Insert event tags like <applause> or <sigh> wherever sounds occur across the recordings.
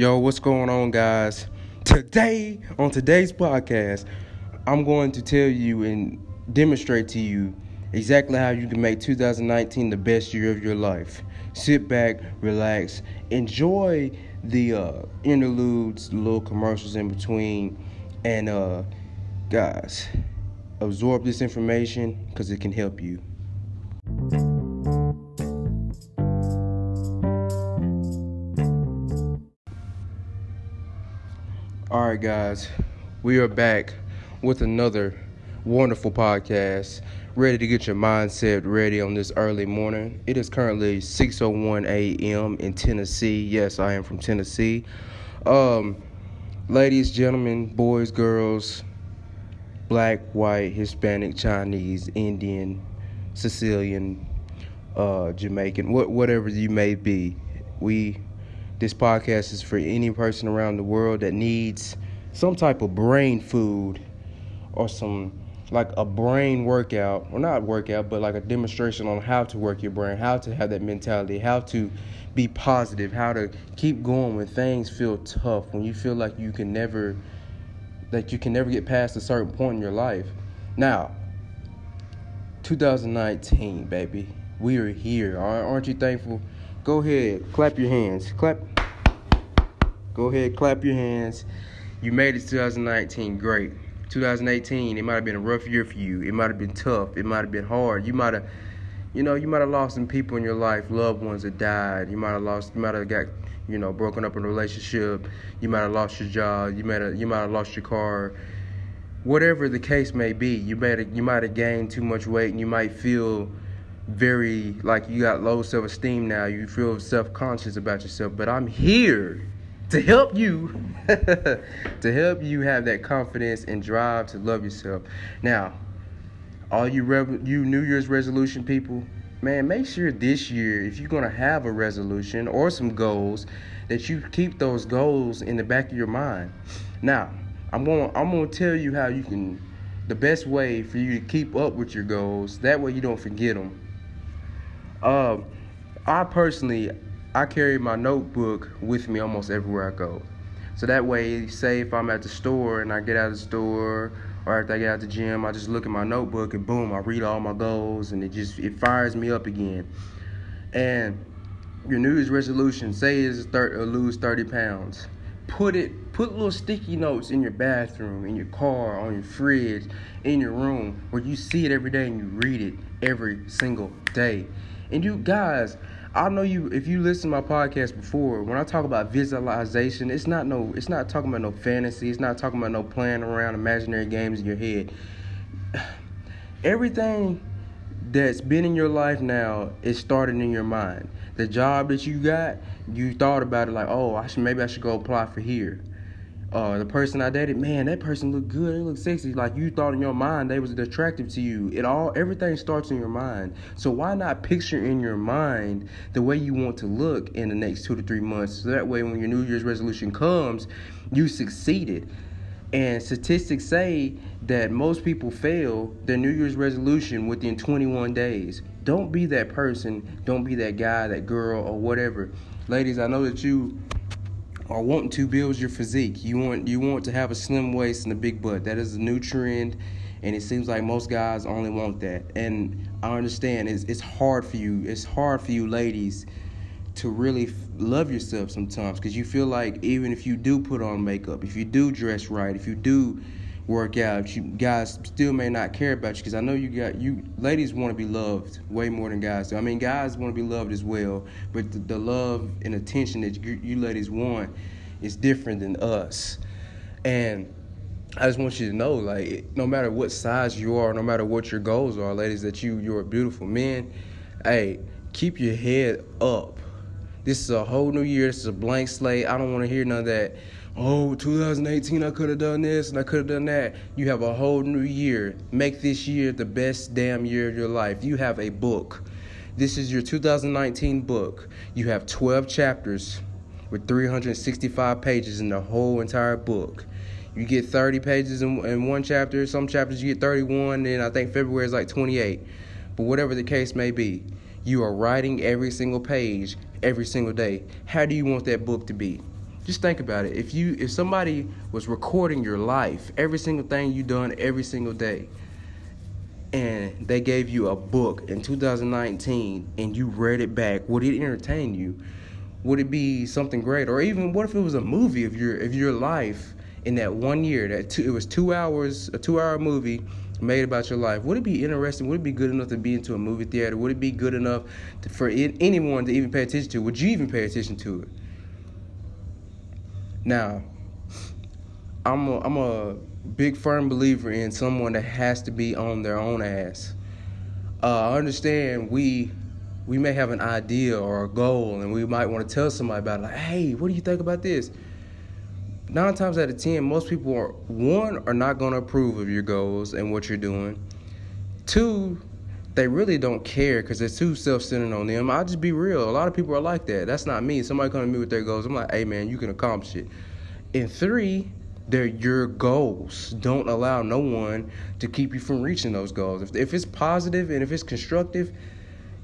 Yo, what's going on, guys? Today, on today's podcast, I'm going to tell you and demonstrate to you exactly how you can make 2019 the best year of your life. Sit back, relax, enjoy the uh, interludes, little commercials in between, and uh, guys, absorb this information because it can help you. Right, guys, we are back with another wonderful podcast, ready to get your mindset ready on this early morning. It is currently 6:01 a.m. in Tennessee. Yes, I am from Tennessee. Um, ladies, gentlemen, boys, girls, black, white, Hispanic, Chinese, Indian, Sicilian, uh, Jamaican, what, whatever you may be, we this podcast is for any person around the world that needs some type of brain food or some like a brain workout, or not workout, but like a demonstration on how to work your brain, how to have that mentality, how to be positive, how to keep going when things feel tough, when you feel like you can never that you can never get past a certain point in your life. Now, 2019, baby, we are here. Aren't you thankful? Go ahead, clap your hands. Clap. Go ahead, clap your hands. You made it 2019. Great. 2018, it might have been a rough year for you. It might have been tough. It might have been hard. You might have, you know, you might have lost some people in your life, loved ones that died. You might have lost, you might have got, you know, broken up in a relationship. You might have lost your job. You might have, you might have lost your car. Whatever the case may be, you might have, you might have gained too much weight, and you might feel very like you got low self esteem now. You feel self conscious about yourself. But I'm here to help you <laughs> to help you have that confidence and drive to love yourself. Now, all you you New Year's resolution people, man, make sure this year if you're going to have a resolution or some goals that you keep those goals in the back of your mind. Now, I'm going I'm going to tell you how you can the best way for you to keep up with your goals. That way you don't forget them um, I personally, I carry my notebook with me almost everywhere I go. So that way, say if I'm at the store and I get out of the store or after I get out of the gym, I just look at my notebook and boom, I read all my goals and it just it fires me up again. And your New Year's resolution, say is thir- uh, lose 30 pounds. Put it, put little sticky notes in your bathroom, in your car, on your fridge, in your room, where you see it every day and you read it every single day. And you guys, I know you if you listen to my podcast before, when I talk about visualization, it's not no it's not talking about no fantasy, it's not talking about no playing around imaginary games in your head. <sighs> Everything that's been in your life now is starting in your mind. The job that you got, you thought about it like, oh, I should maybe I should go apply for here uh, the person I dated, man, that person looked good. They looked sexy. Like you thought in your mind they was attractive to you. It all everything starts in your mind. So why not picture in your mind the way you want to look in the next two to three months? So that way, when your New Year's resolution comes, you succeeded. And statistics say that most people fail their New Year's resolution within 21 days. Don't be that person. Don't be that guy, that girl, or whatever. Ladies, I know that you are wanting to build your physique. You want you want to have a slim waist and a big butt. That is a new trend, and it seems like most guys only want that. And I understand it's it's hard for you. It's hard for you ladies to really f- love yourself sometimes because you feel like even if you do put on makeup, if you do dress right, if you do work out, you guys still may not care about you because I know you got you ladies want to be loved way more than guys do. I mean, guys want to be loved as well, but the, the love and attention that you, you ladies want is different than us. And I just want you to know, like, no matter what size you are, no matter what your goals are, ladies, that you you're a beautiful man. Hey, keep your head up. This is a whole new year. This is a blank slate. I don't want to hear none of that oh, 2018, I could have done this and I could have done that. You have a whole new year. Make this year the best damn year of your life. You have a book. This is your 2019 book. You have 12 chapters with 365 pages in the whole entire book. You get 30 pages in, in one chapter. Some chapters you get 31, and I think February is like 28. But whatever the case may be, you are writing every single page every single day. How do you want that book to be? Just think about it. If you if somebody was recording your life, every single thing you done every single day, and they gave you a book in 2019 and you read it back, would it entertain you? Would it be something great? Or even what if it was a movie of your of your life in that one year? That two, it was two hours, a two hour movie made about your life. Would it be interesting? Would it be good enough to be into a movie theater? Would it be good enough to, for it, anyone to even pay attention to? Would you even pay attention to it? Now, I'm a, I'm a big firm believer in someone that has to be on their own ass. Uh, I understand we we may have an idea or a goal, and we might want to tell somebody about it. Like, hey, what do you think about this? Nine times out of ten, most people are one are not going to approve of your goals and what you're doing. Two, they really don't care because it's too self-centered on them. I'll just be real. A lot of people are like that. That's not me. Somebody come to me with their goals. I'm like, hey man, you can accomplish it. And three, they're your goals. Don't allow no one to keep you from reaching those goals. If, if it's positive and if it's constructive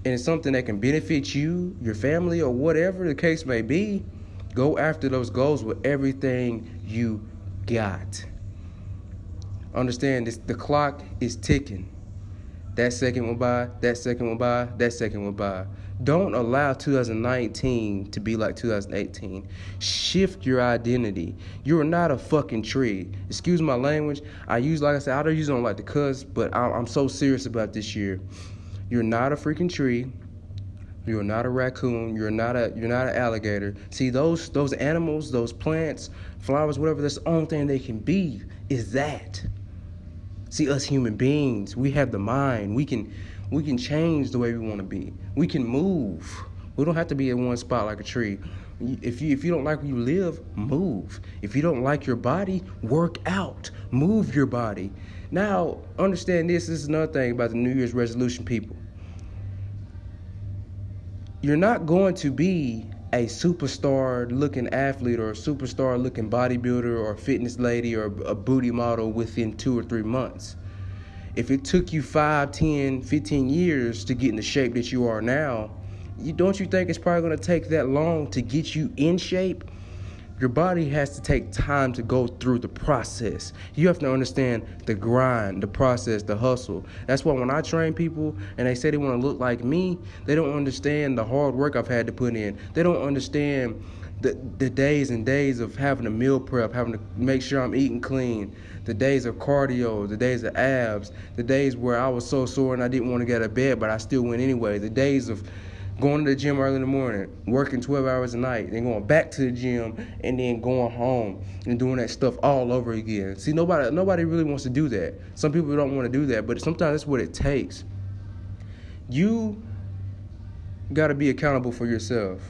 and it's something that can benefit you, your family, or whatever the case may be, go after those goals with everything you got. Understand this the clock is ticking. That second went by, that second went by, that second went by. Don't allow 2019 to be like 2018. Shift your identity. You are not a fucking tree. Excuse my language. I use, like I said, I don't use don't like the cuss, but I'm, I'm so serious about this year. You're not a freaking tree. You're not a raccoon. You're not a you're not an alligator. See those those animals, those plants, flowers, whatever. That's the only thing they can be is that. See, us human beings, we have the mind. We can we can change the way we want to be. We can move. We don't have to be in one spot like a tree. If you if you don't like where you live, move. If you don't like your body, work out. Move your body. Now, understand this. This is another thing about the New Year's resolution people. You're not going to be a superstar looking athlete or a superstar looking bodybuilder or fitness lady or a booty model within two or three months. If it took you 5, 10, 15 years to get in the shape that you are now, you, don't you think it's probably going to take that long to get you in shape? Your body has to take time to go through the process. You have to understand the grind, the process, the hustle. That's why when I train people and they say they want to look like me, they don't understand the hard work I've had to put in. They don't understand the, the days and days of having a meal prep, having to make sure I'm eating clean, the days of cardio, the days of abs, the days where I was so sore and I didn't want to get out of bed, but I still went anyway, the days of going to the gym early in the morning, working 12 hours a night, then going back to the gym, and then going home and doing that stuff all over again. See, nobody nobody really wants to do that. Some people don't want to do that, but sometimes that's what it takes. You got to be accountable for yourself.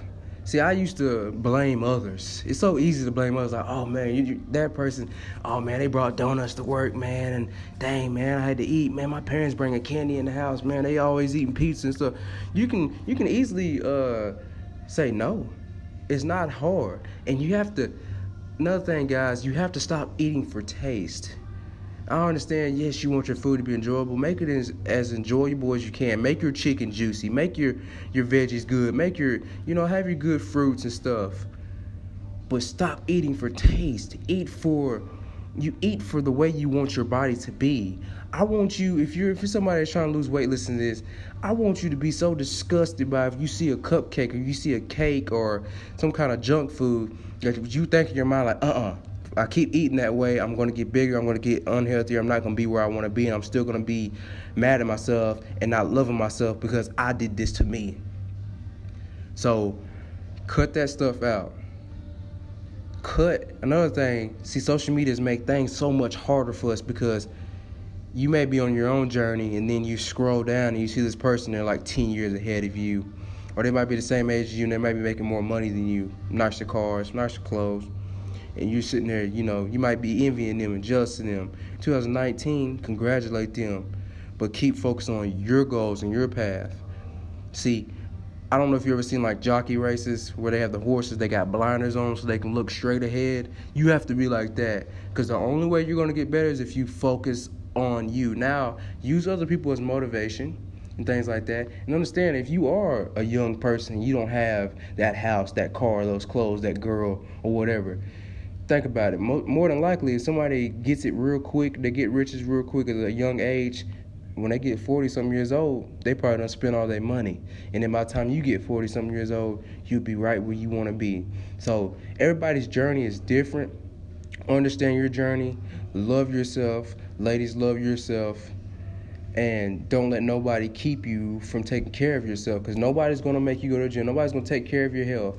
See, I used to blame others. It's so easy to blame others. Like, oh man, you, you, that person, oh man, they brought donuts to work, man, and dang man, I had to eat. Man, my parents bringing candy in the house, man. They always eating pizza and stuff. You can you can easily uh, say no. It's not hard, and you have to. Another thing, guys, you have to stop eating for taste. I understand, yes, you want your food to be enjoyable. Make it as, as enjoyable as you can. Make your chicken juicy. Make your, your veggies good. Make your, you know, have your good fruits and stuff. But stop eating for taste. Eat for, you eat for the way you want your body to be. I want you, if you're if you're somebody that's trying to lose weight, listen to this. I want you to be so disgusted by if you see a cupcake or you see a cake or some kind of junk food that you think in your mind like, uh-uh, I keep eating that way, I'm going to get bigger, I'm going to get unhealthier, I'm not going to be where I want to be, and I'm still going to be mad at myself and not loving myself because I did this to me. So, cut that stuff out. Cut another thing. See, social medias make things so much harder for us because you may be on your own journey and then you scroll down and you see this person they're like 10 years ahead of you or they might be the same age as you and they might be making more money than you nicer cars nicer clothes and you're sitting there, you know, you might be envying them and jealous of them. 2019, congratulate them, but keep focused on your goals and your path. See, I don't know if you ever seen like jockey races where they have the horses, they got blinders on so they can look straight ahead. You have to be like that because the only way you're going to get better is if you focus on you. Now, use other people as motivation. and things like that. And understand if you are a young person, you don't have that house, that car, those clothes, that girl, or whatever. Think about it. More than likely, if somebody gets it real quick, they get riches real quick at a young age. When they get 40 some years old, they probably don't spend all their money. And then by the time you get 40 some years old, you'll be right where you want to be. So everybody's journey is different. Understand your journey. Love yourself. Ladies, love yourself and don't let nobody keep you from taking care of yourself because nobody's going to make you go to the gym nobody's going to take care of your health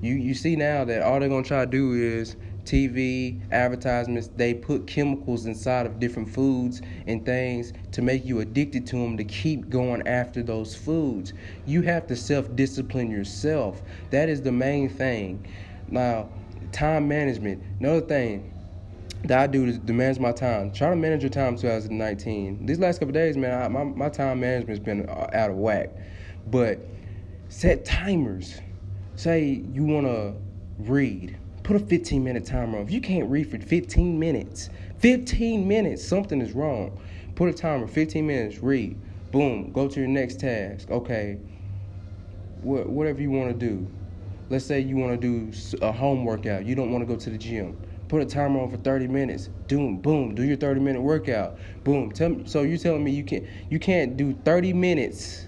you you see now that all they're going to try to do is TV advertisements they put chemicals inside of different foods and things to make you addicted to them to keep going after those foods you have to self-discipline yourself that is the main thing now time management another thing that I do demands my time. Try to manage your time 2019. These last couple days, man, I, my, my time management's been uh, out of whack. But set timers. Say you want to read. Put a 15 minute timer on. If you can't read for 15 minutes, 15 minutes, something is wrong. Put a timer, 15 minutes, read. Boom, go to your next task. Okay, what, whatever you want to do. Let's say you want to do a home workout. You don't want to go to the gym put a timer on for 30 minutes. Boom, boom, do your 30 minute workout. Boom. Tell me, so you're telling me you can't you can't do 30 minutes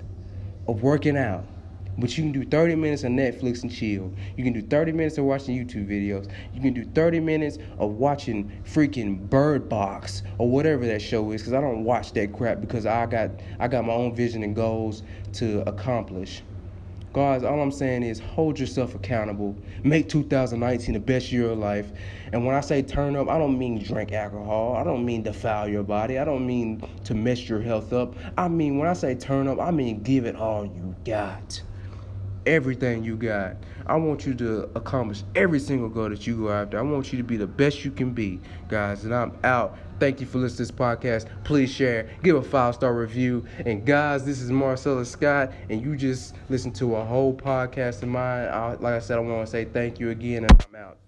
of working out. But you can do 30 minutes of Netflix and chill. You can do 30 minutes of watching YouTube videos. You can do 30 minutes of watching freaking Bird Box or whatever that show is. Cause I don't watch that crap because I got I got my own vision and goals to accomplish. Guys, all I'm saying is hold yourself accountable. Make 2019 the best year of life. And when I say turn up, I don't mean drink alcohol. I don't mean defile your body. I don't mean to mess your health up. I mean, when I say turn up, I mean give it all you got. Everything you got. I want you to accomplish every single goal that you go after. I want you to be the best you can be, guys. And I'm out. Thank you for listening to this podcast. Please share, give a five star review. And guys, this is Marcella Scott, and you just listened to a whole podcast of mine. I, like I said, I want to say thank you again, and I'm out.